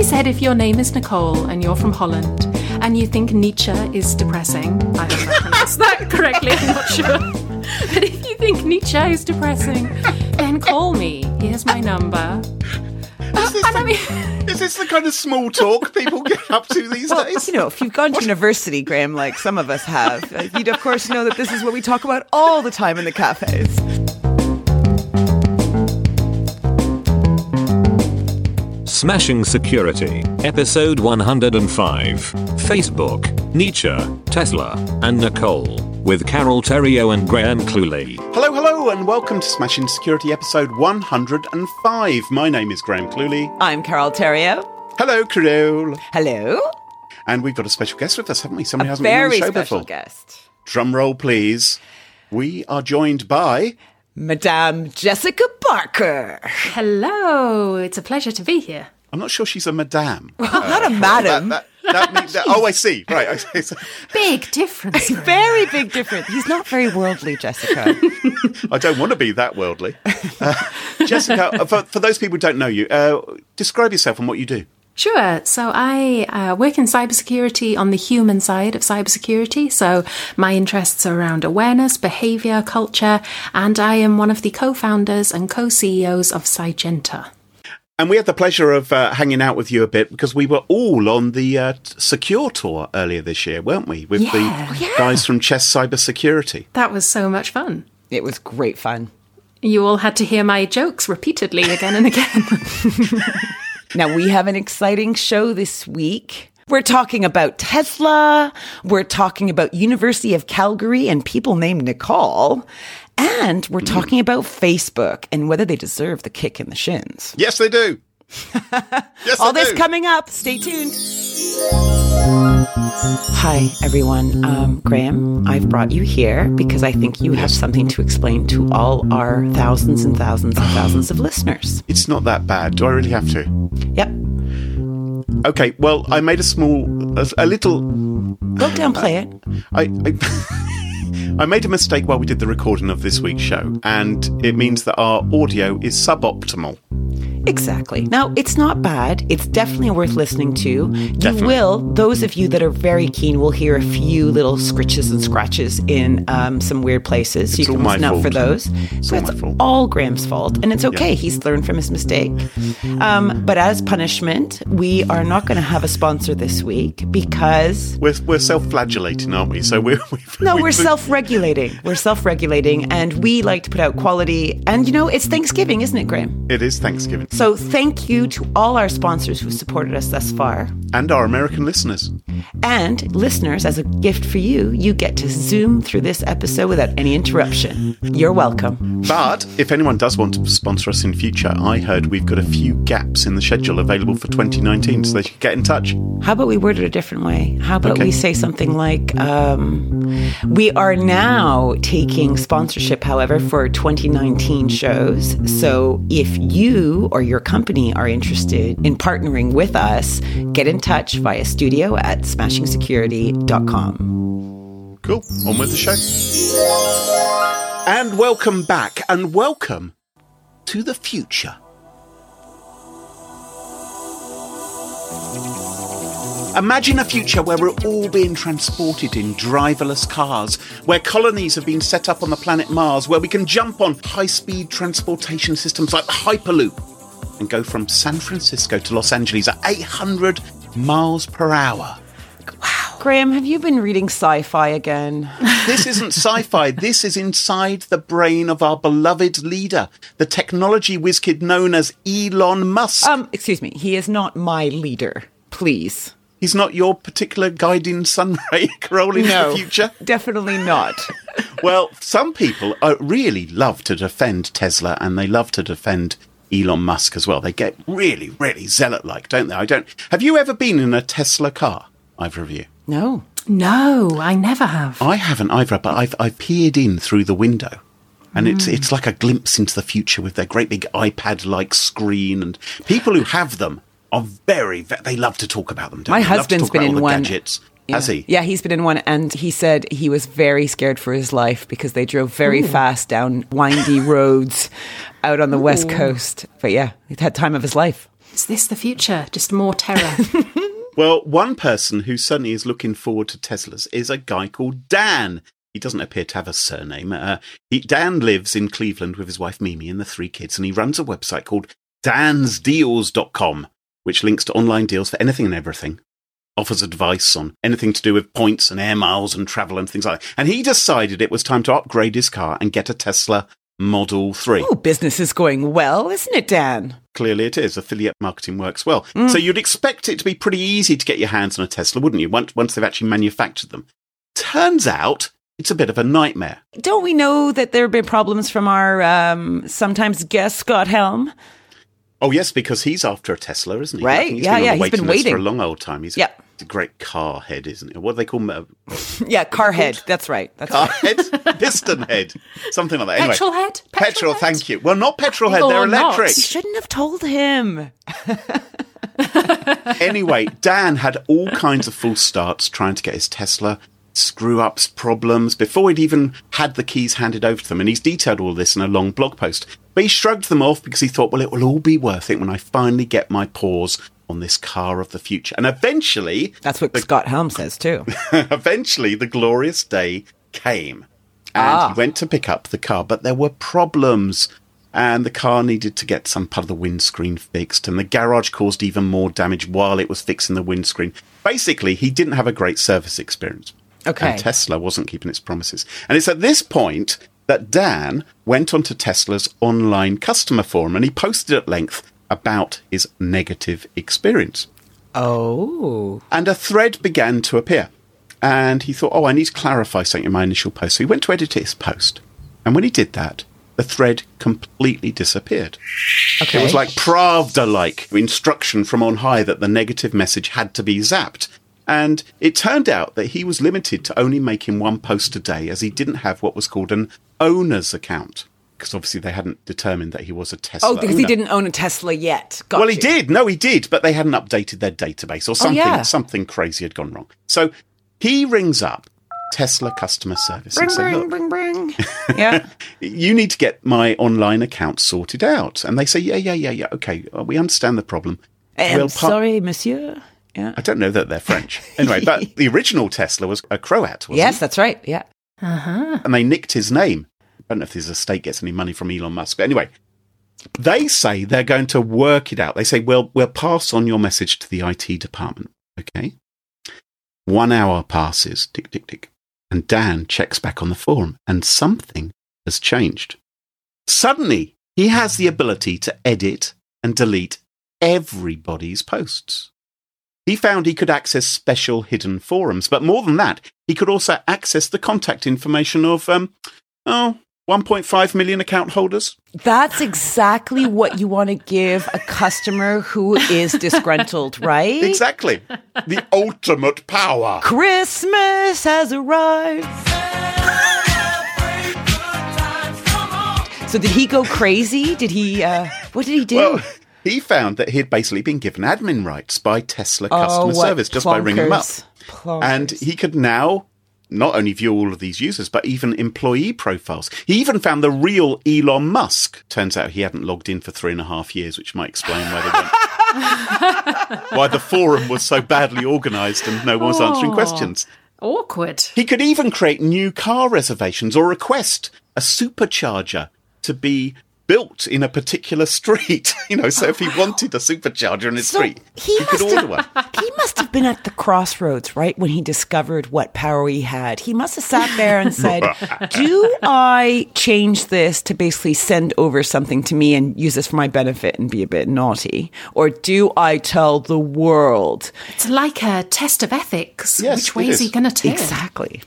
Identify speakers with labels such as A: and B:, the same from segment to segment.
A: he said if your name is Nicole and you're from Holland and you think Nietzsche is depressing, I don't know if I pronounced that correctly, I'm not sure. But if you think Nietzsche is depressing, then call me. Here's my number.
B: Is this,
A: And I
B: the,
A: mean-
B: is this the kind of small talk people get up to these
C: Well,
B: days?
C: you know, if you've gone to university, Graham, like some of us have, uh, you'd of course know that this is what we talk about all the time in the cafes.
D: Smashing Security, Episode 105. Facebook, Nietzsche, Tesla, and Nicole. With Carole Theriault and Graham Cluley.
B: Hello, hello, and welcome to Smashing Security episode 105. My name is Graham Cluley.
C: I'm Carole Theriault.
B: Hello, Carole.
C: Hello.
B: And we've got a special guest with us, haven't we? Somebody
C: A
B: hasn't been on the show
C: special
B: before.
C: guest.
B: Drum roll, please. We are joined by.
C: Madame Jessica Barker.
A: Hello, it's a pleasure to be here.
B: I'm not sure she's a madame.
C: Not a madam.
B: That, that means that, oh, I see. Right. Okay. So
A: Big difference.
C: very big difference. He's not very worldly, Jessica.
B: I don't want to be that worldly. Uh, Jessica, uh, for, for those people who don't know you, uh, describe yourself and what you do.
A: Sure. So I uh, work in cybersecurity on the human side of cybersecurity. So my interests are around awareness, behavior, culture, and I am one of the co-founders and co-CEOs of Cygenta.
B: And we had the pleasure of uh, hanging out with you a bit because we were all on the uh, Secure Tour earlier this year, weren't we? With
A: Yeah.
B: the
A: Oh, yeah.
B: guys from Chess Cybersecurity.
A: That was so much fun.
C: It was great fun.
A: You all had to hear my jokes repeatedly again and again.
C: Now, we have an exciting show this week. We're talking about Tesla. We're talking about University of Calgary and people named Nicole. And we're talking about Facebook and whether they deserve the kick in the shins.
B: Yes, they do. Yes,
C: All
B: they
C: this
B: do.
C: coming up. Stay tuned. Hi, everyone. Um, Graham, I've brought you here because I think you have something to explain to all our thousands and thousands and thousands of listeners.
B: It's not that bad. Do I really have to?
C: Yep.
B: Okay. Well, I made a small, a, a little.
C: Go downplay it.
B: I. I I made a mistake while we did the recording of this week's show, and it means that our audio is suboptimal.
C: Exactly. Now, it's not bad. It's definitely worth listening to. You
B: Definitely.
C: will, those of you that are very keen, will hear a few little scritches and scratches in um, some weird places.
B: It's
C: you can listen out for those.
B: It's
C: so it's all Graham's fault, and it's okay. He's learned from his mistake. Um, but as punishment, we are not going to have a sponsor this week because.
B: We're, we're self-flagellating, aren't we? So we're we've,
C: No, we're
B: been-
C: self-regulating. We're self-regulating, and we like to put out quality. And you know, it's Thanksgiving, isn't it, Graham?
B: It is Thanksgiving,
C: So thank you to all our sponsors who supported us thus far.
B: and our American listeners.
C: And listeners, as a gift for you, you get to zoom through this episode without any interruption. You're welcome.
B: But if anyone does want to sponsor us in future, I heard we've got a few gaps in the schedule available for 2019, so they should get in touch.
C: How about we word it a different way? How about
B: Okay.
C: we say something like, um, we are now taking sponsorship, however, for 2019 shows. So if you or your company are interested in partnering with us, get in touch via studio at smashingsecurity.com.
B: Cool. On with the show. And welcome back, and welcome to the future. Imagine a future where we're all being transported in driverless cars, where colonies have been set up on the planet Mars, where we can jump on high speed transportation systems like the Hyperloop and go from San Francisco to Los Angeles at 800 miles per hour. Wow.
C: Graham, have you been reading sci fi again?
B: This isn't sci fi. This is inside the brain of our beloved leader, the technology whiz kid known as Elon Musk.
C: Um, excuse me, he is not my leader. Please.
B: He's not your particular guiding sun ray rolling into the future.
C: Definitely not.
B: Well, some people uh, really love to defend Tesla and they love to defend Elon Musk as well. They get really, really zealot like, don't they? I don't. Have you ever been in a Tesla car? Either of you?
C: No.
A: no, I never have.
B: I haven't either, but I've I've peered in through the window. And it's hmm. it's like a glimpse into the future with their great big iPad-like screen, and people who have them are very, ve they love to talk about them. Don't
C: My
B: they? Love to
C: husband's
B: talk
C: been in one.
B: Gadgets. Has he?
C: Yeah, he's been in one, and he said he was very scared for his life because they drove very fast down windy roads out on the west coast. But yeah, he had time of his life.
A: Is this the future? Just more terror.
B: Well, one person who suddenly is looking forward to Teslas is a guy called Dan. He doesn't appear to have a surname. Uh, he, Dan lives in Cleveland with his wife Mimi and the three kids, and he runs a website called dansdeals.com, which links to online deals for anything and everything. Offers advice on anything to do with points and air miles and travel and things like that. And he decided it was time to upgrade his car and get a Tesla Model 3.
C: Oh, business is going well, isn't it, Dan?
B: Clearly it is. Affiliate marketing works well. So you'd expect it to be pretty easy to get your hands on a Tesla, wouldn't you? Once, once they've actually manufactured them. Turns out it's a bit of a nightmare.
C: Don't we know that there have been problems from our um, sometimes guest Scott Helme?
B: Oh yes, because he's after a Tesla, isn't he?
C: Right. Yeah, yeah, he's been
B: waiting
C: waiting.
B: for a long old time. He's
C: Yep.
B: A great car head, isn't it? What do they call him? Uh,
C: Yeah, car head. That's right. That's
B: car
C: right.
B: head, piston head, something like that. Anyway,
A: Petrol head?
B: petrol.
A: Petrol head?
B: Thank you. Well, not petrol head. They're
A: not.
B: electric.
C: You shouldn't have told him.
B: anyway, Dan had all kinds of false starts trying to get his Tesla, screw ups, problems before he'd even had the keys handed over to them. And he's detailed all this in a long blog post. But he shrugged them off because he thought, well, it will all be worth it when I finally get my paws on this car of the future. And eventually,
C: That's what Scott Helme says too.
B: eventually, the glorious day came. And
C: Ah.
B: he went to pick up the car, but there were problems. And the car needed to get some part of the windscreen fixed, and the garage caused even more damage while it was fixing the windscreen. Basically, he didn't have a great service experience.
C: Okay.
B: And Tesla wasn't keeping its promises. And it's at this point that Dan went onto Tesla's online customer forum and he posted at length about his negative experience
C: Oh.
B: and a thread began to appear. And he thought, oh, I need to clarify something in my initial post. So he went to edit his post. And when he did that, the thread completely disappeared.
C: Okay.
B: It was like Pravda like instruction from on high that the negative message had to be zapped. And it turned out that he was limited to only making one post a day as he didn't have what was called an owner's account. Because obviously they hadn't determined that he was a Tesla.
C: Oh, because he didn't own a Tesla yet. Got
B: Well, he did. No, he did, but they hadn't updated their database or something.
C: Oh, yeah.
B: Something crazy had gone wrong. So he rings up Tesla customer service
C: Bring,
B: and said,
C: bring,
B: "Look,
C: bring, bring. yeah.
B: you need to get my online account sorted out." And they say, "Yeah, yeah, yeah, yeah. Okay, well, we understand the problem.
C: I'm
B: We'll pa-
C: sorry, monsieur. Yeah.
B: I don't know that they're French. Anyway, but the original Tesla was a Croat, wasn't
C: Yes,
B: it?
C: that's right. Yeah. Uh-huh.
B: And they nicked his name. I don't know if his estate gets any money from Elon Musk. But anyway, they say they're going to work it out. They say, well, we'll pass on your message to the IT department. Okay. One hour passes, tick, tick, tick. And Dan checks back on the forum and something has changed. Suddenly, he has the ability to edit and delete everybody's posts. He found he could access special hidden forums, but more than that, he could also access the contact information of, um, oh, 1.5 million account holders.
C: That's exactly what you want to give a customer who is disgruntled, right?
B: Exactly. the ultimate power.
C: Christmas has arrived. So did he go crazy? Did he? Uh, what did he do?
B: Well, he found that he had basically been given admin rights by Tesla
C: Oh,
B: customer
C: what
B: service just by ringing them up.
C: Plonkers.
B: And he could now not only view all of these users, but even employee profiles. He even found the real Elon Musk. Turns out he hadn't logged in for three and a half years, which might explain why they went. why the forum was so badly organised and no one was answering
A: Oh.
B: questions.
A: Awkward.
B: He could even create new car reservations or request a supercharger to be built in a particular street. You know, so if he oh. wanted a supercharger in his
C: So
B: street,
C: he
B: he could
C: must
B: order one.
C: have, he must have been at the crossroads, right, when he discovered what power he had. He must have sat there and said, Do I change this to basically send over something to me and use this for my benefit and be a bit naughty? Or do I tell the world?
A: It's like a test of ethics.
B: Yes,
A: Which way is he going to take?
C: Exactly.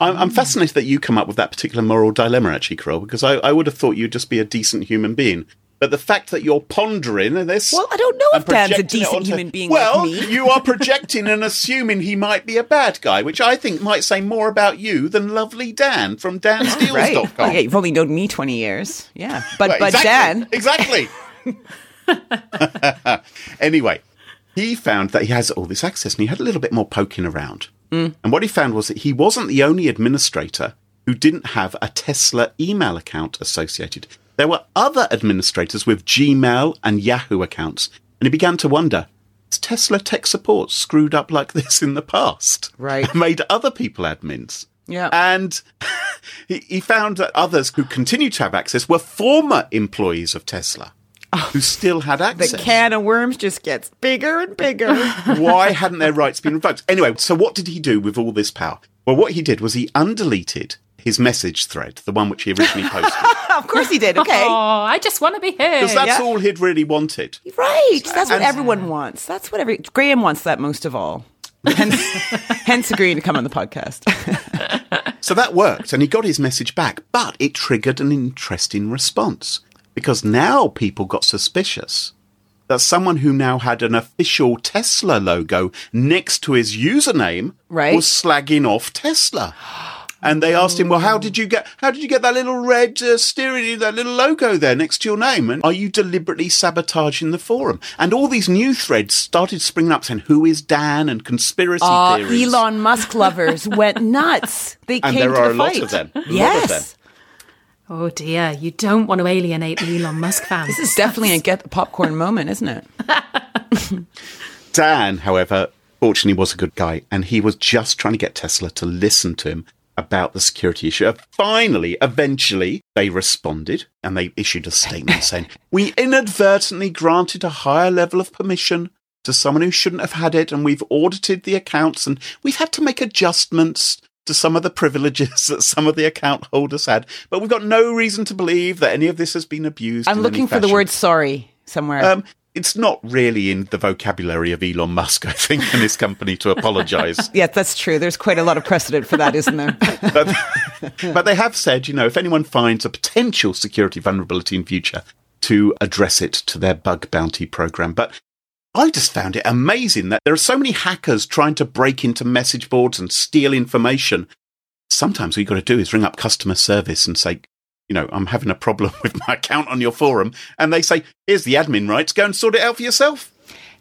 B: I'm, I'm fascinated that you come up with that particular moral dilemma, actually, Carole, because I, I would have thought you'd just be a decent human being. But the fact that you're pondering this.
C: Well, I don't know if Dan's a decent
B: onto-
C: human being
B: Well,
C: like me.
B: you are projecting and assuming he might be a bad guy, which I think might say more about you than lovely Dan from dansdeals.com.
C: Right. Oh, yeah, you've only known me 20 years. Yeah. But,
B: Right,
C: but Dan,
B: Exactly. anyway, he found that he has all this access and he had a little bit more poking around.
C: Mm.
B: And what he found was that he wasn't the only administrator who didn't have a Tesla email account associated. There were other administrators with Gmail and Yahoo accounts And he began to wonder has Tesla tech support screwed up like this in the past?
C: Right.
B: Made other people admins.
C: Yeah.
B: And he, he found that others who continued to have access were former employees of Tesla Oh. who still had access.
C: the can of worms just gets bigger and bigger.
B: Why hadn't their rights been revoked? Anyway, so what did he do with all this power? Well, what he did was he undeleted his message thread, the one which he originally posted,
C: of course he did. Okay.
A: Oh, I just want to be here.
B: because that's
C: Yeah.
B: all he'd really wanted.
C: Right. That's what
B: And-
C: everyone wants. That's what every Graham wants that most of all. Hence, hence agreeing to come on the podcast.
B: So that worked, and he got his message back, but it triggered an interesting response because now people got suspicious that someone who now had an official Tesla logo next to his username
C: Right.
B: was slagging off Tesla. And they asked him, "Well, how did you get? How did you get that little red uh, steering, that little logo there next to your name? And are you deliberately sabotaging the forum?" And all these new threads started springing up, saying, "Who is Dan?" and conspiracy
C: Uh,
B: theories.
C: Elon Musk lovers went nuts. They
B: And
C: came
B: there
C: to
B: are
C: the
B: a lot
C: fight.
B: of them. Lot of
C: Yes.
B: Them.
A: Oh dear, you don't want to alienate the Elon Musk fans.
C: This is definitely a get the popcorn moment, isn't it?
B: Dan, however, fortunately was a good guy, and he was just trying to get Tesla to listen to him about the security issue. Uh, finally, eventually, they responded and they issued a statement saying, We inadvertently granted a higher level of permission to someone who shouldn't have had it, and we've audited the accounts, and we've had to make adjustments to some of the privileges that some of the account holders had, but we've got no reason to believe that any of this has been abused.
C: I'm looking for the word sorry somewhere.
B: Um, it's not really in the vocabulary of Elon Musk, I think, and his company to apologise.
C: yeah, that's true. There's quite a lot of precedent for that, isn't there?
B: but, but they have said, you know, if anyone finds a potential security vulnerability in future, to address it to their bug bounty program. But I just found it amazing that there are so many hackers trying to break into message boards and steal information. Sometimes what you've got to do is ring up customer service and say, you know, I'm having a problem with my account on your forum. And they say, here's the admin rights, go and sort it out for yourself.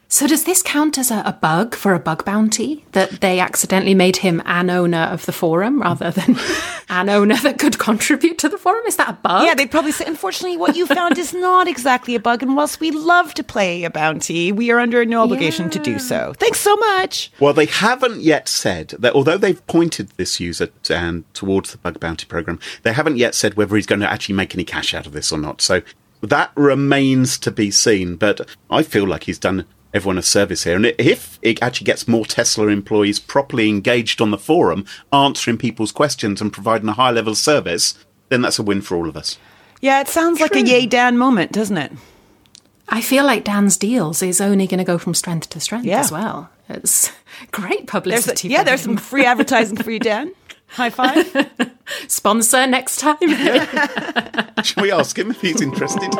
A: So does this count as a, a bug for a bug bounty that they accidentally made him an owner of the forum rather than an owner that could contribute to the forum? Is that a bug?
C: yeah, they'd probably say, unfortunately, what you found is not exactly a bug. And whilst we love to play a bounty, we are under no obligation to do so. Thanks so much.
B: Well, they haven't yet said that, although they've pointed this user and towards the bug bounty program, they haven't yet said whether he's going to actually make any cash out of this or not. So that remains to be seen. But I feel like he's done everyone a service here. And if it actually gets more Tesla employees properly engaged on the forum, answering people's questions and providing a high level of service, then that's a win for all of us.
C: Yeah, it sounds like a yay Dan moment, doesn't it?
A: I feel like Dan's deals is only going to go from strength to strength
C: Yeah.
A: as well. It's great
C: There's
A: publicity.
C: a, yeah, there's some free advertising for you, Dan. High five.
A: sponsor next time.
B: Shall we ask him if he's interested?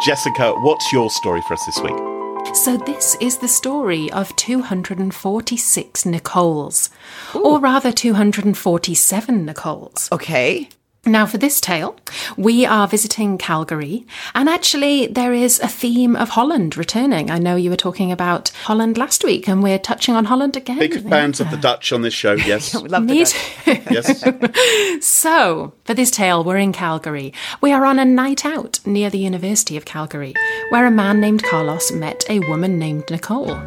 B: Jessica, what's your story for us this week?
A: So, this is the story of 246 Nicoles, or rather 247 Nicoles.
C: Okay.
A: Now, for this tale, we are visiting Calgary, and actually, there is a theme of Holland returning. I know you were talking about Holland last week, and we're touching on Holland again.
B: Big fans of the Dutch on this show, yes.
C: We love the
A: Me
C: Dutch.
A: too.
B: yes.
A: So, for this tale, we're in Calgary. We are on a night out near the University of Calgary, where a man named Carlos met a woman named Nicole.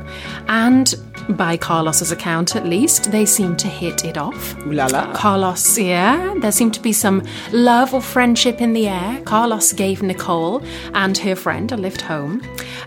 A: And by Carlos's account, at least, they seem to hit it off.
C: Ooh la la.
A: Carlos, yeah, there seemed to be some love or friendship in the air. Carlos gave Nicole and her friend a lift home,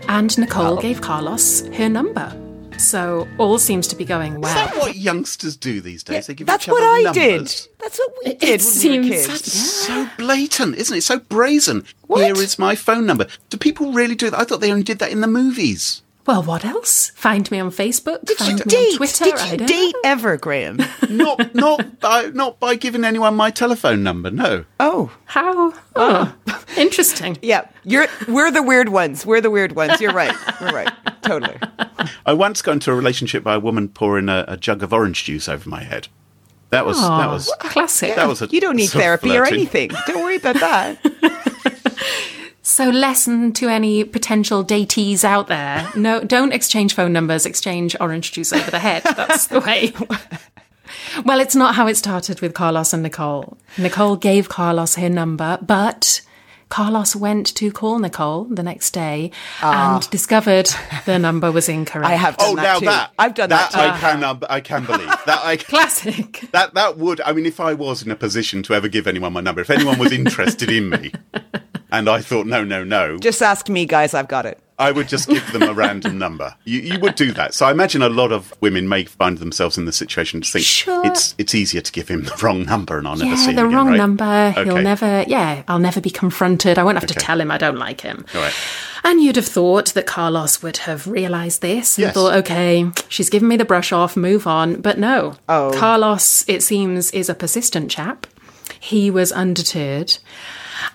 A: and Nicole oh. gave Carlos her number. So all seems to be going well.
B: Is
A: well.
B: that what youngsters do these days? They give
C: That's
B: each other
C: what I
B: numbers.
C: did. That's what we
A: It
C: did when we
A: seems
C: were kids.
B: So blatant, isn't it? So brazen.
C: What?
B: Here is my phone number. Do people really do that? I thought they only did that in the movies.
A: Well, what else? Find me on Facebook.
C: Did
A: find
C: you
A: me
C: date?
A: on Twitter.
C: Did you
A: don't
C: date
A: know.
C: ever, Graham?
B: Not not by not by giving anyone my telephone number. No.
C: Oh,
A: How? Oh, interesting.
C: yeah. You're we're the weird ones. We're the weird ones. You're right. We're right. Totally.
B: I once got into a relationship by a woman pouring a, a jug of orange juice over my head. That was that was
A: classic.
B: that was a
C: You don't need therapy or anything. Don't worry about that.
A: So, lesson to any potential datees out there: no, don't exchange phone numbers. Exchange orange juice over the head. That's the way. Well, it's not how it started with Carlos and Nicole. Nicole gave Carlos her number, but Carlos went to call Nicole the next day and discovered the number was incorrect.
C: I have done
B: Oh,
C: that
B: now
C: too.
B: that
C: I've done that,
B: that I can uh, I can believe that I
A: Classic.
B: that that would I mean if I was in a position to ever give anyone my number if anyone was interested in me and I thought no no no
C: Just ask me, guys. I've got it.
B: I would just give them a random number. You, you would do that. So I imagine a lot of women may find themselves in the situation to think
A: Sure.
B: it's it's easier to give him the wrong number and I'll never see
A: Yeah,
B: him
A: the
B: again,
A: wrong
B: right?
A: number. He'll never, yeah, I'll never be confronted. I won't have to tell him I don't like him.
B: All right.
A: And you'd have thought that Carlos would have realised this and
B: Yes.
A: thought, okay, she's given me the brush off, move on. But no.
C: Oh.
A: Carlos, it seems, is a persistent chap. He was undeterred.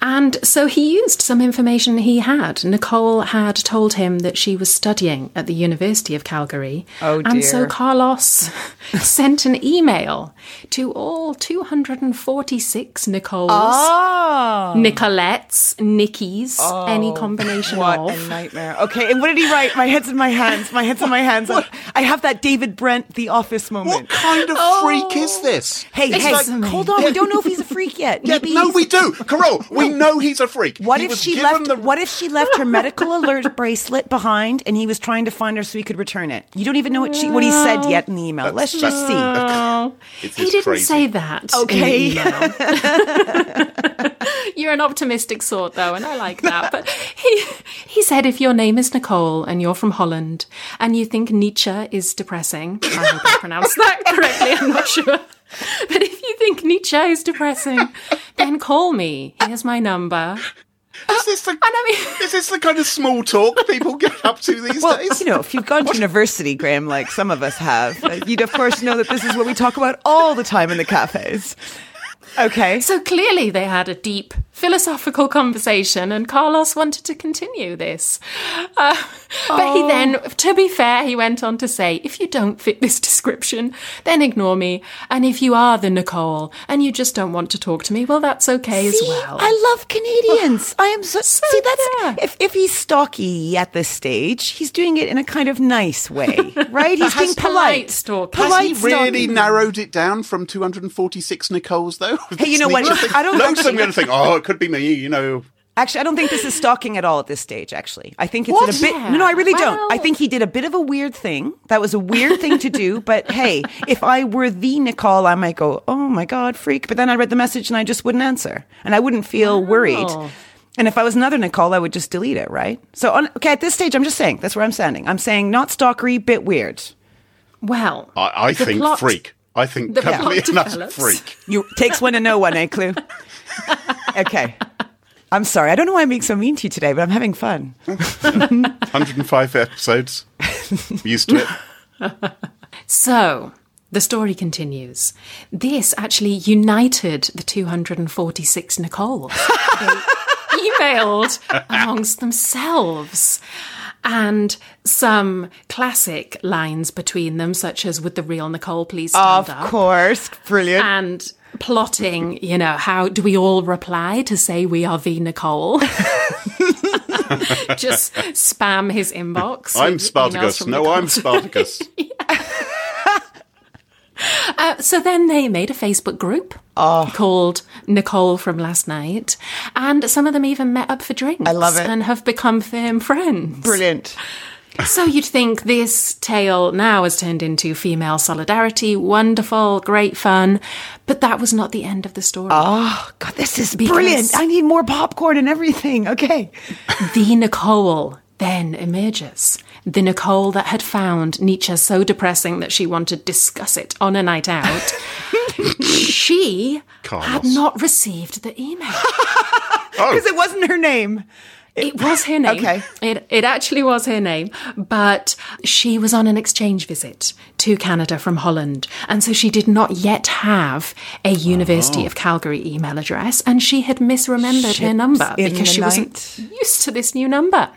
A: And so he used some information he had. Nicole had told him that she was studying at the University of Calgary.
C: Oh, dear.
A: And so. Carlos sent an email to all 246 Nicoles,
C: Oh,
A: Nicolettes, Nickies, oh, any combination
C: what
A: of.
C: a nightmare. Okay, and what did he write? My head's in my hands. My head's in my hands. I have that David Brent, The Office moment.
B: What kind of oh. freak is this?
C: Hey,
A: It's
C: hey,
A: like-
C: hold on. We don't know if he's a freak yet.
B: Yeah, no, we do. Carole, we know he's a freak.
C: What
B: He
C: if she left?
B: the-
C: What if she left her medical alert bracelet behind, and he was trying to find her so he could return it? You don't even know what she what he said yet in the email. Let's just see.
A: Oh,
B: It's
A: he didn't
B: crazy.
A: say that.
C: Okay.
A: In the email. you're an optimistic sort, though, and I like that. But he he said, if your name is Nicole and you're from Holland and you think Nietzsche is depressing, I hope I pronounced that correctly. I'm not sure. But if you think Nietzsche is depressing, then call me. Here's my number.
B: Is this the,
A: I mean-
B: is this the kind of small talk people get up to these
C: Well,
B: days?
C: you know, if you've gone to university, Graham, like some of us have, uh, you'd of course know that this is what we talk about all the time in the cafes. Okay.
A: So clearly they had a deep philosophical conversation, and Carlos wanted to continue this. Uh, but he then, to be fair, he went on to say, if you don't fit this description, then ignore me. And if you are the Nicole and you just don't want to talk to me, well, that's okay as well.
C: I love Canadians. I am so, see that's
A: yeah.
C: if if he's stocky at this stage, he's doing it in a kind of nice way, right? He's being
A: polite
C: polite.
A: stalking.
B: Has he really
C: stalking.
B: narrowed it down from 246 Nicoles, though?
C: Hey, you know what? I don't
B: Loads of
C: actually-
B: them going to think, oh, it could be me, you know.
C: Actually, I don't think this is stalking at all at this stage. Actually, I think it's
B: What?
C: a bit.
A: Yeah.
C: No, no, I really don't. I think he did a bit of a weird thing. That was a weird thing to do. But hey, if I were the Nicole, I might go, "Oh my god, freak!" But then I read the message and I just wouldn't answer, and I wouldn't feel worried. And if I was another Nicole, I would just delete it, right? So, on, okay, at this stage, I'm just saying that's where I'm standing. I'm saying not stalkery, bit weird.
A: well,
B: I, I think
A: plot-
B: freak. I think
A: the plot
B: complete and freak.
C: You takes one to know one, eh, Clue? Okay. I'm sorry. I don't know why I'm being so mean to you today, but I'm having fun.
B: 105 episodes. Used to it.
A: So, the story continues. This actually united the 246 Nicole. they emailed amongst themselves. And some classic lines between them, such as, Would the real Nicole please stand
C: Of
A: up?
C: course. Brilliant.
A: And plotting, you know, how do we all reply to say we are the Nicole? Just spam his inbox.
B: I'm Spartacus. No,
A: Nicole.
B: I'm Spartacus.
A: Uh, so then they made a Facebook group
C: Oh.
A: called Nicole from last night, and some of them even met up for drinks.
C: I love it.
A: and have become firm friends.
C: Brilliant.
A: So you'd think this tale now has turned into female solidarity, wonderful, great fun, but that was not the end of the story.
C: Oh, God, this is
A: Because-
C: brilliant. I need more popcorn and everything. Okay.
A: the Nicole then emerges. The Nicole that had found Nietzsche so depressing that she wanted to discuss it on a night out. she had not received the email. Oh.
C: Because it wasn't her name.
A: It was her name.
C: Okay.
A: It, it actually was her name, but she was on an exchange visit to Canada from Holland. And so she did not yet have a University oh. of Calgary email address, and she had misremembered her number because she
C: night.
A: wasn't used to this new number.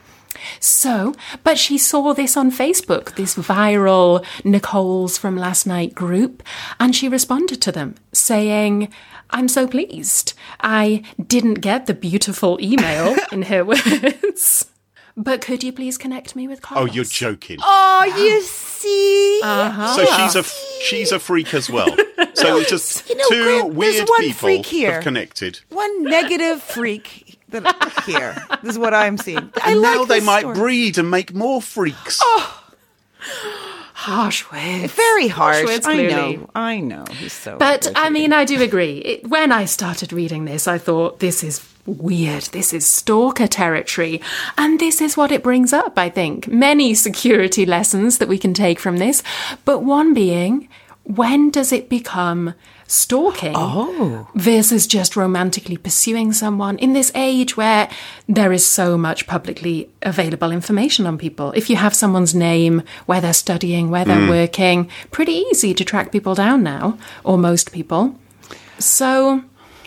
A: So, but she saw this on Facebook, this viral Nicole's from last night group, and she responded to them saying, I'm so pleased. I didn't get the beautiful email, in her words, But could you please connect me with
B: Oh, you're joking.
C: Oh, you see?
A: Uh-huh.
B: So she's a she's a freak as well. So it's just
C: You know,
B: two
C: Graham, there's
B: weird
C: one
B: people
C: freak here.
B: have connected.
C: One negative freak that here. This is what I'm seeing. I
B: And
C: like
B: now they might
C: story.
B: breed and make more freaks. Oh.
A: Harsh words.
C: Very harsh.
A: words,
C: I know. I know. He's so.
A: But I mean, I do agree. It, when I started reading this, I thought this is weird. This is stalker territory. And this is what it brings up, I think. Many security lessons that we can take from this. But one being, when does it become stalking oh. versus just romantically pursuing someone in this age where there is so much publicly available information on people. If you have someone's name, where they're studying, where they're mm. working, pretty easy to track people down now, or most people. So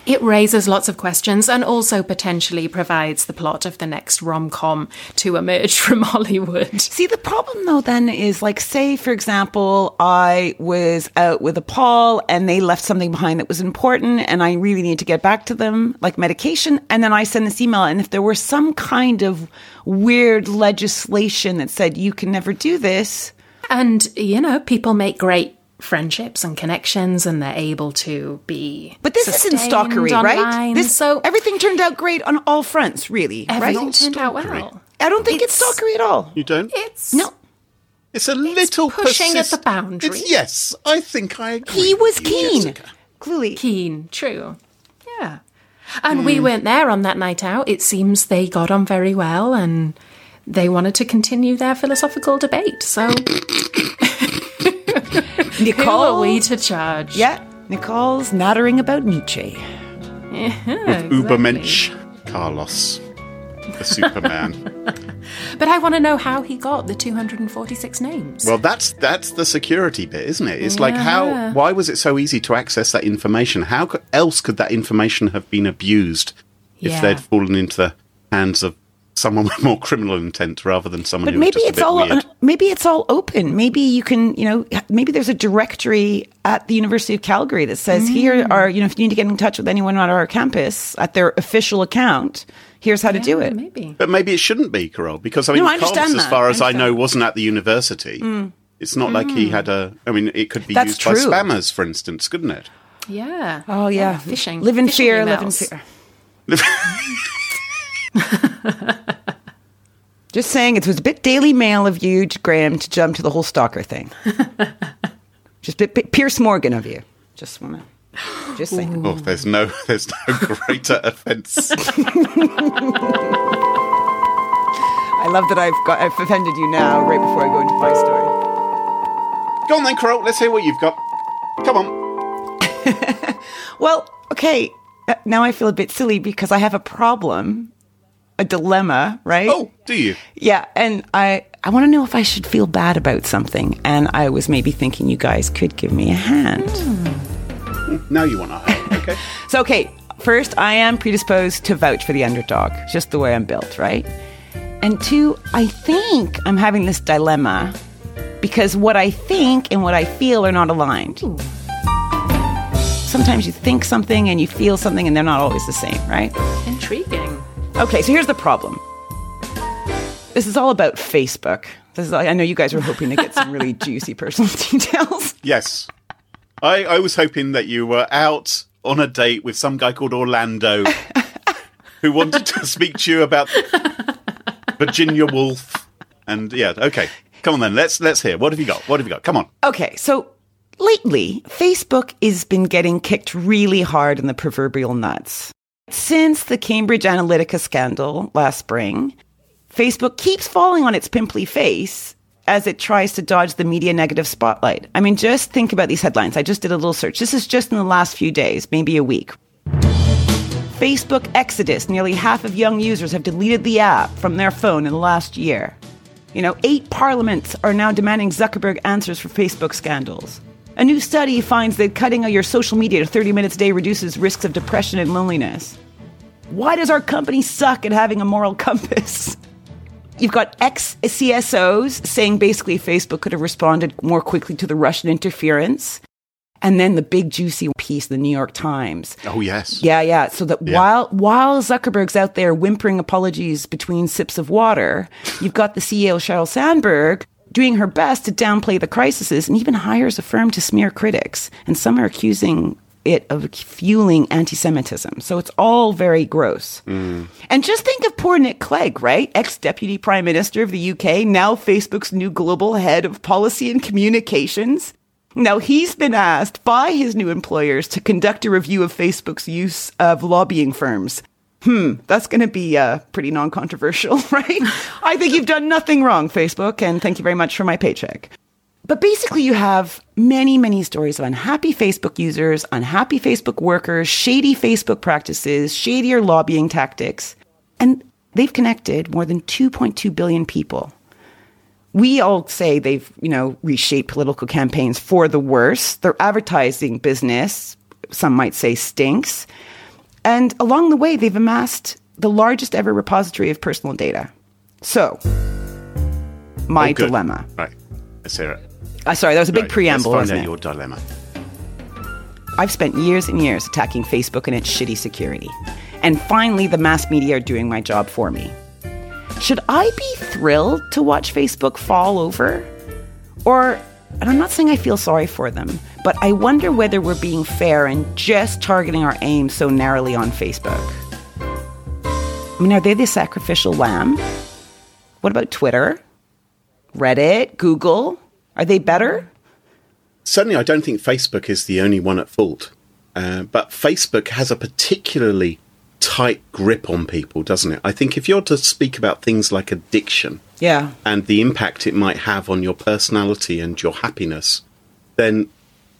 A: it raises lots of questions and also potentially provides the plot of the next rom com to emerge from Hollywood.
C: See, the problem though then is like, say, for example, I was out with a Paul and they left something behind that was important and I really need to get back to them, like medication. And then I send this email. And if there were some kind of weird legislation that said you can never do this,
A: And, you know, people make great friendships and connections and they're able to be.
C: but this isn't
A: sustained
C: stalkery, right?
A: online.
C: This,
A: so
C: everything turned out great on all fronts, really,
A: everything
C: right?
A: turned out well.
C: I don't think it's,
A: It's-
C: stalkery at all.
B: You don't?
A: It's
C: No.
B: It's a little
A: pushing at the boundary.
B: It's- yes, I think I agree.
C: He was keen.
B: Jessica.
C: Clearly.
A: keen. True. Yeah. And we hmm. weren't there on that night out. It seems they got on very well and they wanted to continue their philosophical debate. So who
C: Nicole.
A: are we to charge?
C: Yeah. Nicole's nattering about Nietzsche.
B: With Ubermensch Carlos, the Superman.
A: But I want to know how he got the 246 names.
B: well, that's that's the security bit, isn't it? It's like how why was it so easy to access that information? How co- else could that information have been abused if
A: Yeah.
B: they'd fallen into the hands of someone with more criminal intent rather than someone
C: But
B: who was
C: maybe
B: just a
C: it's
B: bit
C: all
B: weird?
C: maybe it's all open. Maybe you can, you know, maybe there's a directory at the University of Calgary that says here
A: Mm.
C: are, you know, if you need to get in touch with anyone on our campus at their official account, here's how to do it.
A: Maybe.
B: But maybe it shouldn't be, Carole, because I mean,
C: No, I
B: Carlos,
C: understand
B: as far as I know.
C: Mm.
B: wasn't at the university. It's not like he had a. I mean, it could be
C: That's
B: used
C: true.
B: by spammers, for instance, couldn't it?
A: Yeah.
C: Oh yeah,
A: Phishing.
C: Live in
A: Phishing
C: fear, live in
A: emails.
C: fear. Just saying, it was a bit Daily Mail of you, Graham, to jump to the whole stalker thing. Just a bit, bit Piers Morgan of you. Just wanna, just saying.
B: Oh, there's no, there's no greater offence.
C: I love that I've got, I've offended you now, right before I go into my story.
B: Go on then, Crow. Let's hear what you've got. Come on.
C: Well, okay. uh, Now I feel a bit silly because I have a problem, a dilemma, right?
B: Oh, do you?
C: Yeah, and I I want to know if I should feel bad about something, and I was maybe thinking you guys could give me a hand. Hmm.
B: Now you want to help. Okay.
C: So, okay, first, I am predisposed to vouch for the underdog, just the way I'm built, right? And two, I think I'm having this dilemma because what I think and what I feel are not aligned. Sometimes you think something and you feel something, and they're not always the same, right?
A: Intriguing.
C: Okay, so here's the problem. This is all about Facebook. This is, I know you guys were hoping to get some really juicy personal details.
B: Yes. I, I was hoping that you were out on a date with some guy called Orlando who wanted to speak to you about Virginia Woolf. And yeah, okay. Come on then. Let's let's hear. What have you got? What have you got? Come on.
C: Okay, so lately, Facebook has been getting kicked really hard in the proverbial nuts. Since the Cambridge Analytica scandal last spring, Facebook keeps falling on its pimply face as it tries to dodge the media negative spotlight. I mean, just think about these headlines. I just did a little search. This is just in the last few days, maybe a week. Facebook exodus. Nearly half of young users have deleted the app from their phone in the last year. You know, eight parliaments are now demanding Zuckerberg answers for Facebook scandals. A new study finds that cutting your social media to 30 minutes a day reduces risks of depression and loneliness. Why does our company suck at having a moral compass? You've got ex CSOs saying basically Facebook could have responded more quickly to the Russian interference. And then the big juicy piece, the New York Times.
B: Oh yes.
C: Yeah, yeah. So that
B: Yeah.
C: while while Zuckerberg's out there whimpering apologies between sips of water, you've got the CEO Sheryl Sandberg doing her best to downplay the crises and even hires a firm to smear critics. And some are accusing it of fueling anti-Semitism. So it's all very gross. Mm. And just think of poor Nick Clegg, right? Ex-deputy prime minister of the UK, now Facebook's new global head of policy and communications. Now, he's been asked by his new employers to conduct a review of Facebook's use of lobbying firms. Hmm, that's going to be uh, pretty non controversial, right? I think you've done nothing wrong, Facebook, and thank you very much for my paycheck. But basically, you have many, many stories of unhappy Facebook users, unhappy Facebook workers, shady Facebook practices, shadier lobbying tactics. And they've connected more than 2.2 billion people we all say they've, you know, reshaped political campaigns for the worse. Their advertising business, some might say, stinks. And along the way, they've amassed the largest ever repository of personal data. So, my
B: Oh,
C: dilemma.
B: Right. Let's hear it.
C: Uh, sorry, that was a big
B: Right,
C: preamble,
B: Let's find
C: it?
B: out your dilemma.
C: I've spent years and years attacking Facebook and its shitty security. And finally, the mass media are doing my job for me. Should I be thrilled to watch Facebook fall over? Or, and I'm not saying I feel sorry for them, but I wonder whether we're being fair and just targeting our aim so narrowly on Facebook. I mean, are they the sacrificial lamb? What about Twitter? Reddit? Google? Are they better?
B: Certainly, I don't think Facebook is the only one at fault. Uh, but Facebook has a particularly tight grip on people, doesn't it? I think if you're to speak about things like addiction
C: Yeah.
B: and the impact it might have on your personality and your happiness, then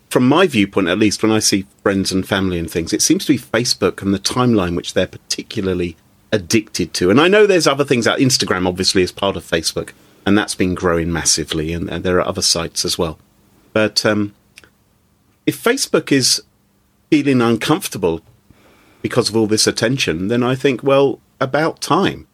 B: from my viewpoint, at least, when I see friends and family and things, it seems to be Facebook and the timeline which they're particularly addicted to. And I know there's other things out. Instagram, obviously, is part of Facebook, and that's been growing massively, and, and there are other sites as well. But um, if Facebook is feeling uncomfortable because of all this attention, then I think, well, about time.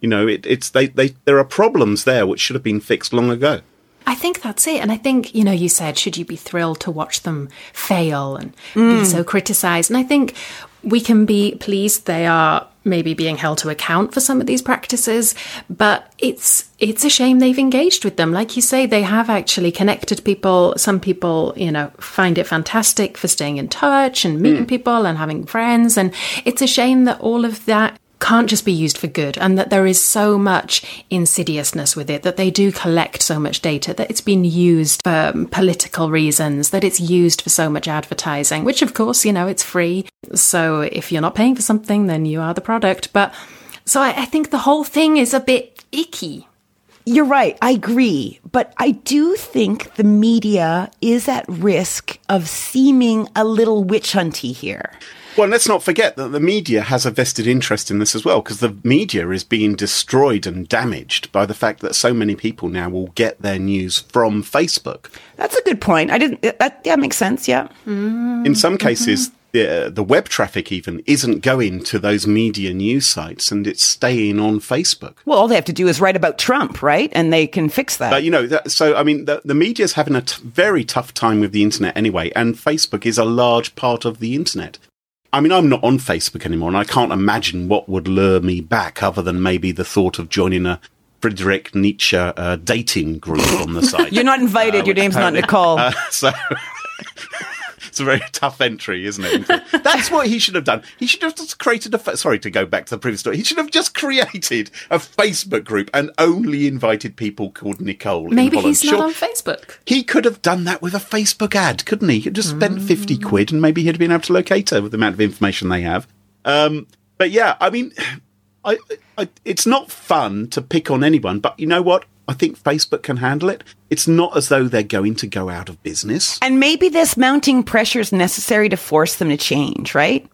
B: You know, it, it's they, they there are problems there which should have been fixed long ago.
A: I think that's it. And I think, you know, you said, should you be thrilled to watch them fail and be mm. so criticized? And I think we can be pleased they are maybe being held to account for some of these practices, but it's it's a shame they've engaged with them. Like you say, they have actually connected people. Some people, you know, find it fantastic for staying in touch and meeting mm. people and having friends. And it's a shame that all of that can't just be used for good and that there is so much insidiousness with it that they do collect so much data that it's been used for um, political reasons that it's used for so much advertising which of course you know it's free so if you're not paying for something then you are the product but so I, I think the whole thing is a bit icky
C: You're right. I agree. But I do think the media is at risk of seeming a little witch hunty here.
B: Well, let's not forget that the media has a vested interest in this as well, because the media is being destroyed and damaged by the fact that so many people now will get their news from Facebook.
C: That's a good point. I didn't. Uh, that yeah makes sense. Yeah. Mm-hmm.
B: In some cases, the, uh, the web traffic even isn't going to those media news sites and it's staying on Facebook.
C: Well, all they have to do is write about Trump, right? And they can fix that.
B: But you know, that, so I mean, the, the is having a t- very tough time with the internet anyway, and Facebook is a large part of the internet. I mean, I'm not on Facebook anymore, and I can't imagine what would lure me back other than maybe the thought of joining a Friedrich Nietzsche uh, dating group on the site.
C: You're not invited. Your name's not Nicole.
B: Uh, so it's a very tough entry, isn't it? That's what he should have done. He should have just created a. Fa- Sorry to go back to the previous story. He should have just created a Facebook group and only invited people called Nicole.
A: maybe he's not
B: Sure,
A: on facebook
B: He could have done that with a Facebook ad, couldn't he? He just spent 50 quid and maybe he'd have been able to locate her with the amount of information they have. Um, but yeah, I mean, I, I, it's not fun to pick on anyone, but you know what? I think Facebook can handle it. It's not as though they're going to go out of business.
C: and maybe this mounting pressure is necessary to force them to change, right?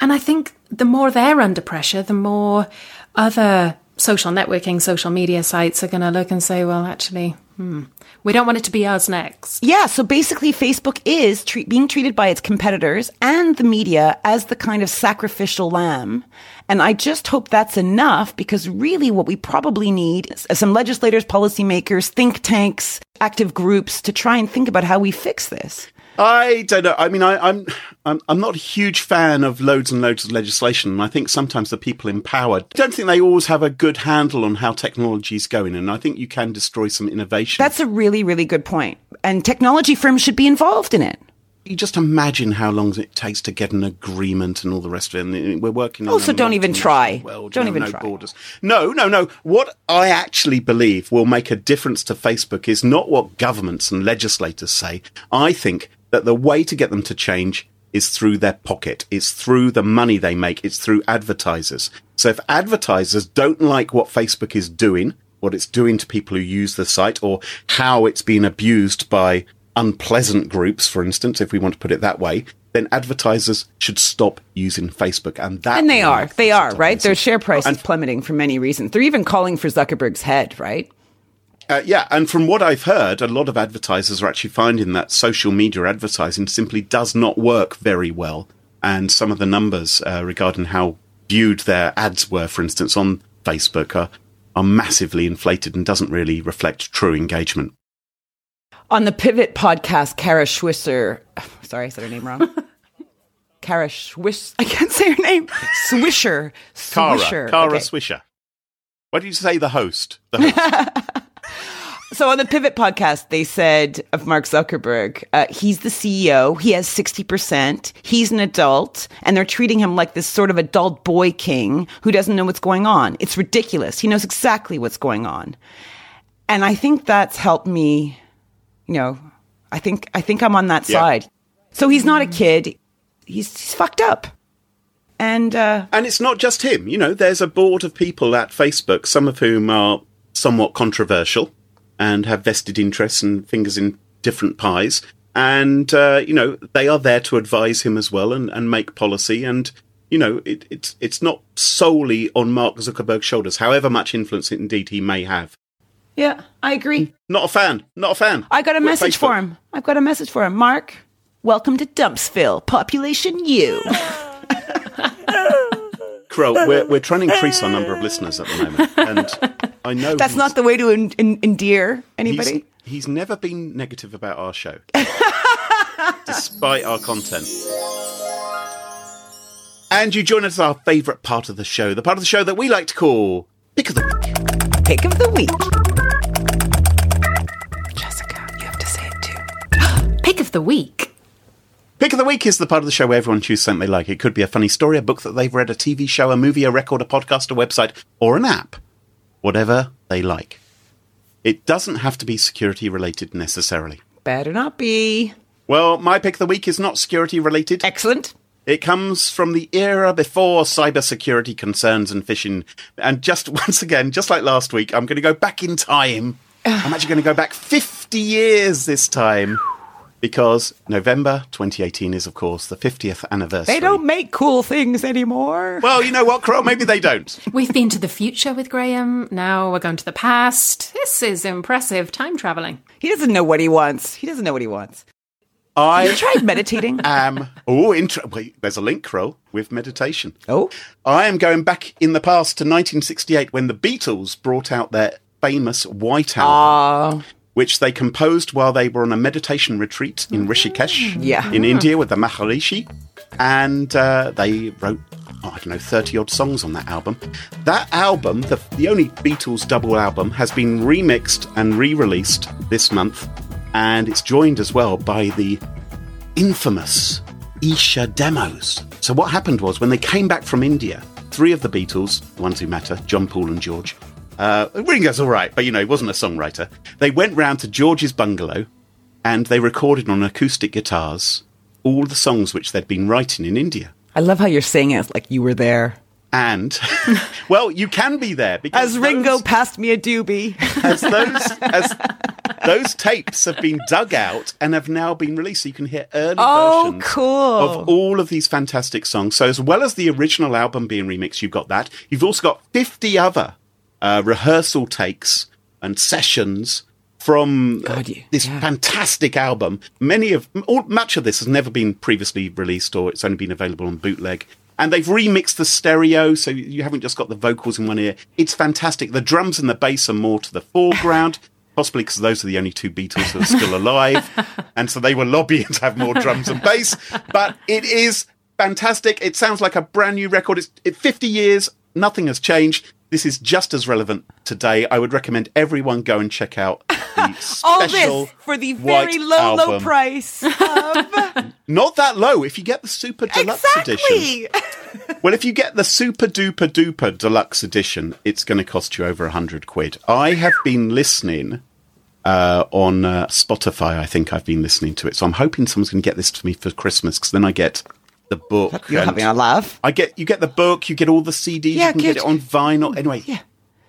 A: And I think the more they're under pressure, the more other social networking, social media sites are going to look and say, well, actually, hmm, we don't want it to be us next.
C: Yeah, so basically, Facebook is treat, being treated by its competitors and the media as the kind of sacrificial lamb. And I just hope that's enough because really what we probably need is some legislators, policymakers, think tanks, active groups to try and think about how we fix this.
B: I don't know. I mean, I, I'm, I'm I'm not a huge fan of loads and loads of legislation. I think sometimes the people in power don't think they always have a good handle on how technology is going, and I think you can destroy some innovation.
C: That's a really, really good point. And technology firms should be involved in it.
B: you just imagine how long it takes to get an agreement and all the rest of it. And we're working.
C: Oh,
B: in
C: so don't even try.
B: World,
C: Don't
B: you know,
C: even
B: no
C: try.
B: Borders. No, no, no. What I actually believe will make a difference to Facebook is not what governments and legislators say. I think that the way to get them to change is through their pocket. It's through the money they make. It's through advertisers. So if advertisers don't like what Facebook is doing, what it's doing to people who use the site, or how it's been abused by unpleasant groups, for instance, if we want to put it that way, then advertisers should stop using Facebook. And that
C: And they are. They are, right? Their share price is plummeting for many reasons. They're even calling for Zuckerberg's head, right?
B: Uh, yeah, and from what I've heard, a lot of advertisers are actually finding that social media advertising simply does not work very well. And some of the numbers uh, regarding how viewed their ads were, for instance, on Facebook, are, are massively inflated and doesn't really reflect true engagement.
C: On the Pivot podcast, Kara Schwisser, sorry, I said her name wrong. Kara Schwiss, I can't say her name. Swisher.
B: Kara,
C: Swisher.
B: Kara
C: Okay.
B: Swisher. Why do you say the host? The host.
C: So on the Pivot podcast, they said of Mark Zuckerberg, uh, he's the CEO. He has 60%. He's an adult and they're treating him like this sort of adult boy king who doesn't know what's going on. It's ridiculous. He knows exactly what's going on. And I think that's helped me, you know, I think, I think I'm on that
B: Yeah.
C: side. So he's not a kid. He's, he's fucked up. And, uh,
B: And it's not just him. You know, there's a board of people at Facebook, some of whom are somewhat controversial and have vested interests and fingers in different pies. And, uh, you know, they are there to advise him as well and, and make policy. And, you know, it, it's, it's not solely on Mark Zuckerberg's shoulders, however much influence indeed he may have.
C: yeah, I agree.
B: Not a fan. Not a fan.
C: I got a
B: Quit
C: message
B: Facebook.
C: for him. I've got a message for him. Mark, welcome to Dumpsville, population U.
B: Crow, we're, we're trying to increase our number of listeners at the moment. And I know
C: That's not the way to en- en- endear anybody.
B: he's never been negative about our show, despite our content. And you join us at our favourite part of the show, the part of the show that we like to call Pick of the Week.
C: Pick of the week. Jessica, you have to say it too.
A: Pick of the week.
B: Pick of the Week is the part of the show where everyone chooses something they like. It could be a funny story, a book that they've read, a TV show, a movie, a record, a podcast, a website, or an app. Whatever they like. It doesn't have to be security related necessarily.
C: Better not be.
B: Well, my pick of the week is not security related.
C: Excellent.
B: It comes from the era before cybersecurity concerns and phishing. And just once again, just like last week, I'm going to go back in time. I'm actually going to go back 50 years this time because November 2018 is, of course, the 50th anniversary.
C: They don't make cool things anymore.
B: Well, you know what, Crow? Maybe they don't.
A: We've been to the future with Graham. Now we're going to the past. This is impressive time traveling.
C: He doesn't know what he wants. He doesn't know what he wants. You
B: I
C: tried meditating?
B: am. Oh, inter- wait, there's a link, Crow, with meditation.
C: oh,
B: I am going back in the past to 1968 when the Beatles brought out their famous White Album.
C: uh,
B: which they composed while they were on a meditation retreat in Rishikesh,
C: Yeah.
B: in India with the Maharishi, and uh, they wrote. oh, I don't know, 30 odd songs on that album. That album, the, the only Beatles double album, has been remixed and re released this month, and it's joined as well by the infamous Esher demos. So, what happened was when they came back from India, three of the Beatles, the ones who matter, John, Paul, and George, uh, Ringo's all right, but you know, he wasn't a songwriter. They went round to George's bungalow and they recorded on acoustic guitars all the songs which they'd been writing in India.
C: I love how you're saying it like you were there.
B: And, well, you can be there because
C: As Ringo
B: those-
C: passed me a doobie.
B: as those as those tapes have been dug out and have now been released, so you can hear early
C: Oh,
B: versions
C: cool.
B: of all of these fantastic songs. So as well as the original album being remixed, you've got that. You've also got fifty other uh, rehearsal takes and sessions from uh,
C: God, yeah.
B: this
C: Yeah.
B: fantastic album. Many of all, much of this has never been previously released, or it's only been available on bootleg. And they've remixed the stereo, so you haven't just got the vocals in one ear. It's fantastic. The drums and the bass are more to the foreground. possibly because those are the only two Beatles who are still alive. and so they were lobbying to have more drums and bass. But it is fantastic. It sounds like a brand new record. It's it, 50 years, nothing has changed. This is just as relevant today. I would recommend everyone go and check out the special
C: All this for the very low, low price of
B: Not that low. If you get the super deluxe edition. Well, if you get the super duper duper deluxe edition, it's going to cost you over a hundred quid. I have been listening uh, on uh, Spotify. I think I've been listening to it, so I'm hoping someone's going to get this to me for Christmas because then I get the book.
C: You're having a laugh.
B: I get you get the book, you get all the CDs,
C: Yeah,
B: you can get it on vinyl. Anyway,
C: Yeah.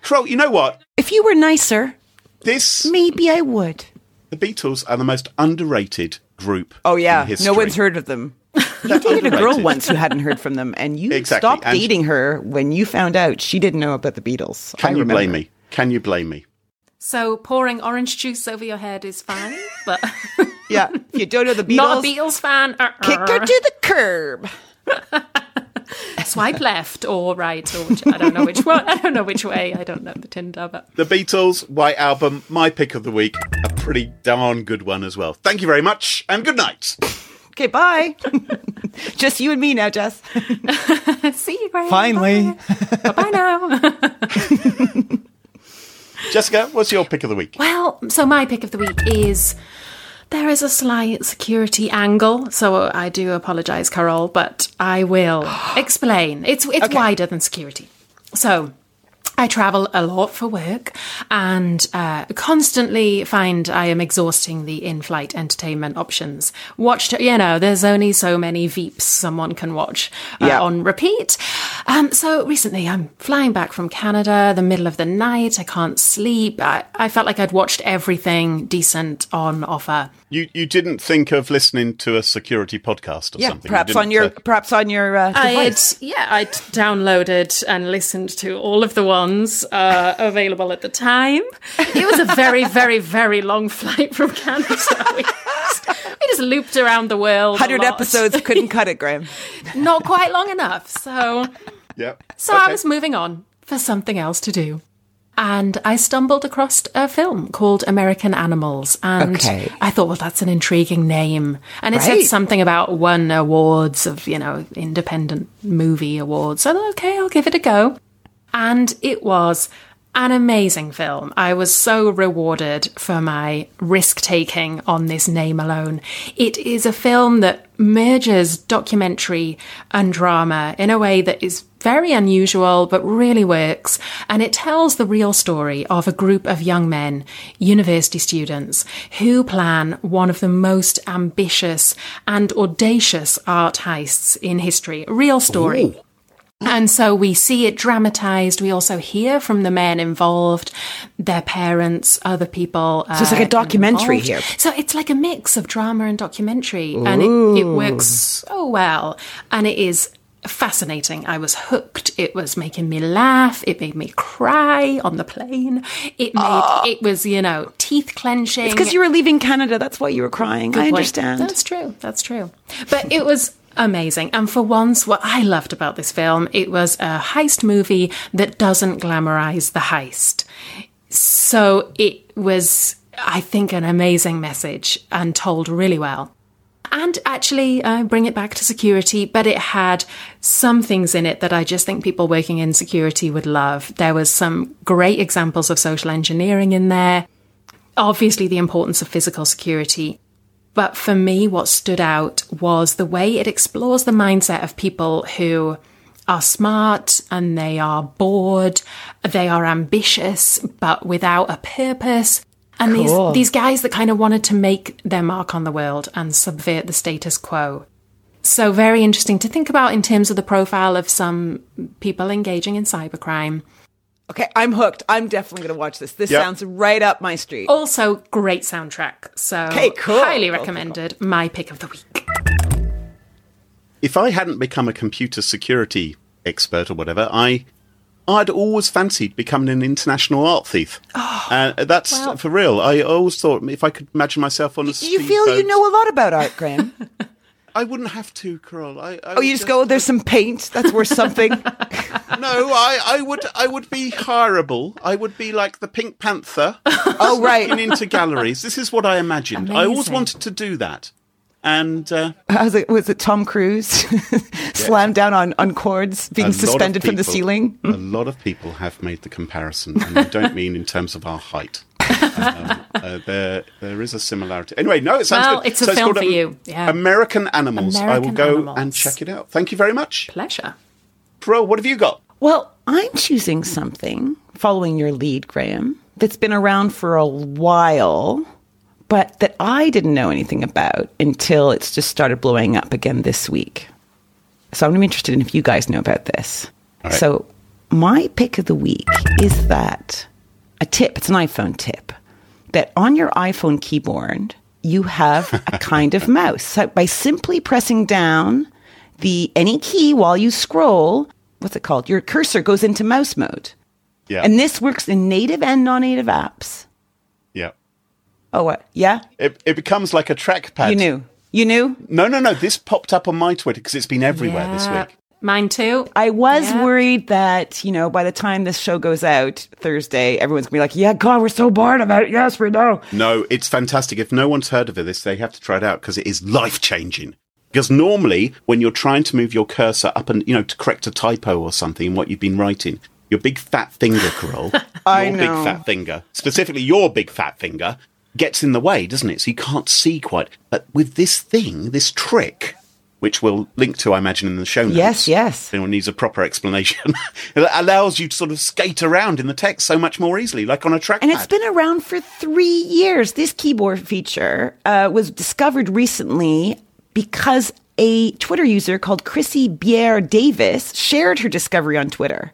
B: Crow, you know what?
C: If you were nicer,
B: This
C: maybe I would.
B: the Beatles are the most underrated group.
C: Oh yeah,
B: in history.
C: no one's heard of them.
B: They're
C: dated a girl once who hadn't heard from them, and you
B: Exactly,
C: stopped
B: and-
C: dating her when you found out she didn't know about the Beatles.
B: Can
C: I
B: you blame me? Can you blame me?
A: So pouring orange juice over your head is fine, but
C: Yeah, if you don't know the Beatles,
A: not a Beatles fan. Uh-uh.
C: kick her to the curb.
A: Swipe left or right, or which, I don't know which one. I don't know which way. I don't know the Tinder, but
B: The Beatles, White Album, my pick of the week. A pretty darn good one as well. Thank you very much, and good night.
C: Okay, bye. Just you and me now, Jess.
A: see you, Graham.
C: Finally.
A: Bye bye now.
B: Jessica, what's your pick of the week?
A: Well, so my pick of the week is there is a slight security angle, so I do apologise, Carole, but I will explain. It's it's
C: Okay.
A: wider than security. So. I travel a lot for work and uh, constantly find I am exhausting the in flight entertainment options. Watched, you know, there's only so many Veeps someone can watch uh,
C: Yeah.
A: on repeat. Um, so recently I'm flying back from Canada, the middle of the night. I can't sleep. I, I felt like I'd watched everything decent on offer.
B: You you didn't think of listening to a security podcast or
C: Yeah,
B: something? You
C: perhaps
B: didn't,
C: on your
B: uh,
C: perhaps on your uh,
A: I had, yeah, I'd downloaded and listened to all of the ones uh, available at the time. It was a very, very, very long flight from Canada. We just, we just looped around the world. a
C: Hundred
A: lot.
C: episodes couldn't cut it, Graham.
A: Not quite long enough. So
B: yeah.
A: So I was moving on for something else to do. And I stumbled across a film called American Animals. And
C: Okay.
A: I thought, well, that's an intriguing name. And it
C: Right.
A: said something about won awards of, you know, independent movie awards. So, okay, I'll give it a go. And it was an amazing film. I was so rewarded for my risk taking on this name alone. It is a film that merges documentary and drama in a way that is very unusual but really works. And it tells the real story of a group of young men, university students, who plan one of the most ambitious and audacious art heists in history. Real story. And so we see it dramatized. We also hear from the men involved, their parents, other people.
C: So it's like a
A: uh,
C: documentary
A: involved.
C: here.
A: So it's like a mix of drama and documentary, and it, it works so well. And it is fascinating. I was hooked. It was making me laugh. It made me cry on the plane. It made it was you know teeth clenching.
C: It's because you were leaving Canada, that's why you were crying. I
A: point.
C: understand.
A: That's true. That's true. But it was amazing. And for once, what I loved about this film, it was a heist movie that doesn't glamorize the heist. So it was, I think, an amazing message and told really well. And actually, uh, bring it back to security, but it had some things in it that I just think people working in security would love. There was some great examples of social engineering in there. Obviously, the importance of physical security. But for me, what stood out was the way it explores the mindset of people who are smart and they are bored, they are ambitious, but without a purpose. And
C: Cool.
A: these, these guys that kind of wanted to make their mark on the world and subvert the status quo. So, very interesting to think about in terms of the profile of some people engaging in cybercrime.
C: Okay, I'm hooked. I'm definitely going to watch this. This
B: Yep.
C: sounds right up my street.
A: Also, great soundtrack. So,
C: Okay, cool.
A: highly
C: Cool, cool,
A: recommended. My pick of the week.
B: if I hadn't become a computer security expert or whatever, I I'd always fancied becoming an international art thief. and uh, that's
A: well-
B: for real. I always thought if I could imagine myself on a
C: you feel you know a lot about art, Graham.
B: I wouldn't have to, Carole. I, I
C: oh, you just go, there's some paint that's worth something.
B: no, I, I would I would be hireable. I would be like the Pink Panther.
C: Oh, right.
B: Into galleries. This is what I imagined. I always wanted to do that. And uh,
C: How's it, was it Tom Cruise slammed down on, on cords, being
B: lot of
C: suspended from the ceiling?
B: A lot of people have made the comparison, and I don't mean in terms of our height. Um, uh, there, there is a similarity. Anyway, no, it sounds
A: Well,
B: good.
A: it's a film
B: called,
A: for
B: um,
A: you, yeah.
B: American Animals. I will go
A: Animals.
B: and check it out. Thank you very much.
A: Pleasure.
B: Pro, what have you got?
C: Well, I'm choosing something, following your lead, Graham, that's been around for a while, but that I didn't know anything about until it's just started blowing up again this week. So I'm interested in if you guys know about this.
B: All right.
C: So my pick of the week is that a tip, it's an iPhone tip, that on your iPhone keyboard, you have a kind of mouse. So by simply pressing down the any key while you scroll, what's it called? Your cursor goes into mouse mode.
B: Yeah.
C: And this works in native and non-native apps.
B: yeah.
C: Oh, what? Yeah?
B: It, it becomes like a trackpad.
C: You knew. You knew?
B: No, no, no. This popped up on my Twitter because it's been everywhere this week.
A: Mine too.
C: I was
A: Yeah.
C: worried that, you know, by the time this show goes out Thursday, everyone's going to be like, yeah, God, we're so bored about it. Yes, we know.
B: No, it's fantastic. If no one's heard of it, this, they have to try it out because it is life changing. Because normally, when you're trying to move your cursor up and, you know, to correct a typo or something in what you've been writing, your big fat finger, Carole,
C: I
B: your
C: know.
B: big fat finger, specifically your big fat finger, gets in the way, doesn't it? So you can't see quite. But with this thing, this trick, which we'll link to, I imagine, in the show notes.
C: Yes, yes.
B: If anyone needs a proper explanation, it allows you to sort of skate around in the text so much more easily, like on a trackpad.
C: And it's been around for three years. This keyboard feature uh, was discovered recently because a Twitter user called Chrissy Bier Davis shared her discovery on Twitter.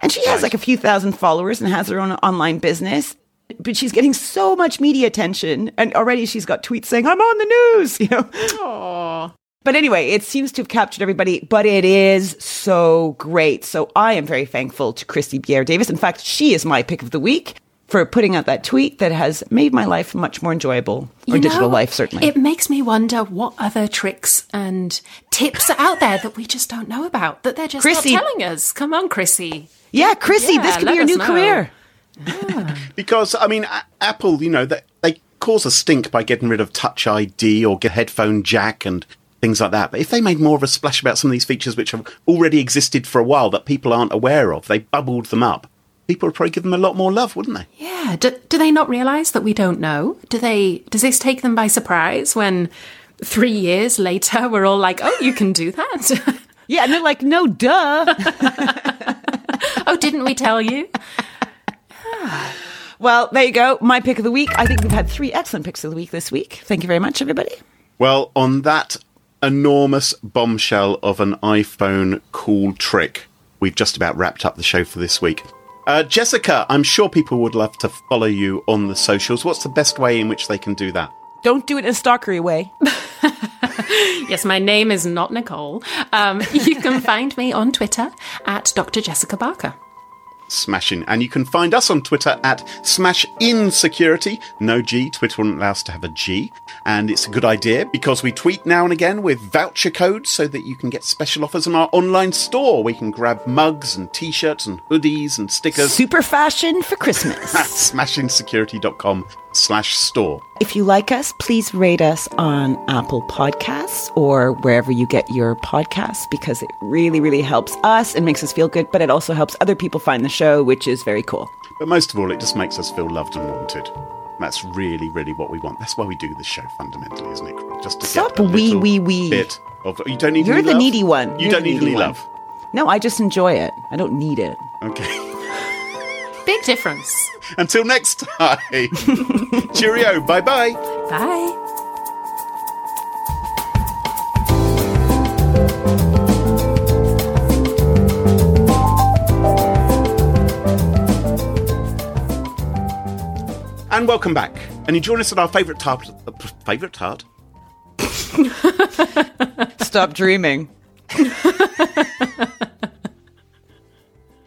C: And she has
B: Right.
C: like a few thousand followers and has her own online business. But she's getting so much media attention. And already she's got tweets saying, I'm on the news, you know. But anyway, it seems to have captured everybody, but it is so great. So I am very thankful to Christy Bier Davis. In fact, she is my pick of the week for putting out that tweet that has made my life much more enjoyable, or
A: You
C: digital
A: know,
C: life, certainly.
A: It makes me wonder what other tricks and tips are out there that we just don't know about, that they're just
C: Chrissy.
A: not telling us. Come on, Chrissy.
C: yeah, Chrissy,
A: Yeah,
C: this could be your new
A: know.
C: career.
B: Because I mean, A- Apple, you know, they, they cause a stink by getting rid of Touch ID or get headphone jack and things like that. But if they made more of a splash about some of these features which have already existed for a while that people aren't aware of, they bubbled them up. People would probably give them a lot more love, wouldn't they?
A: Yeah. Do, do they not realise that we don't know? Do they? Does this take them by surprise when three years later we're all like, "Oh, you can do that."
C: Yeah, and they're like, no, duh.
A: oh, didn't we tell you?
C: well, there you go. My pick of the week. I think we've had three excellent picks of the week this week. Thank you very much, everybody.
B: Well, on that enormous bombshell of an iPhone cool trick, we've just about wrapped up the show for this week. Uh, Jessica, I'm sure people would love to follow you on the socials. What's the best way in which they can do that?
C: Don't do it in a stalkery way.
A: Yes, my name is not Nicole. Um, you can find me on Twitter at Dr. Jessica Barker.
B: Smashing. And you can find us on Twitter at Smash In Security. No G. Twitter wouldn't allow us to have a G. And it's a good idea because we tweet now and again with voucher codes so that you can get special offers on our online store. We can grab mugs and t shirts and hoodies and stickers
C: Super fashion for Christmas.
B: at smashinsecurity.com slash store.
C: If you like us, please rate us on Apple Podcasts or wherever you get your podcasts because it really, really helps us and makes us feel good, but it also helps other people find the show, which is very cool.
B: But most of all, it just makes us feel loved and wanted. That's really, really what we want. That's why we do the show fundamentally, isn't it? Just to
C: Stop
B: get a
C: wee, wee, wee.
B: bit of. You don't need
C: You're the
B: love?
C: needy one.
B: You
C: You're
B: don't need any
C: one.
B: love.
C: No, I just enjoy it. I don't need it.
B: Okay.
A: Big difference.
B: Until next time. Cheerio. Bye bye.
A: Bye.
B: And welcome back. And you join us at our favourite tart. Uh, favourite tart?
C: Stop dreaming.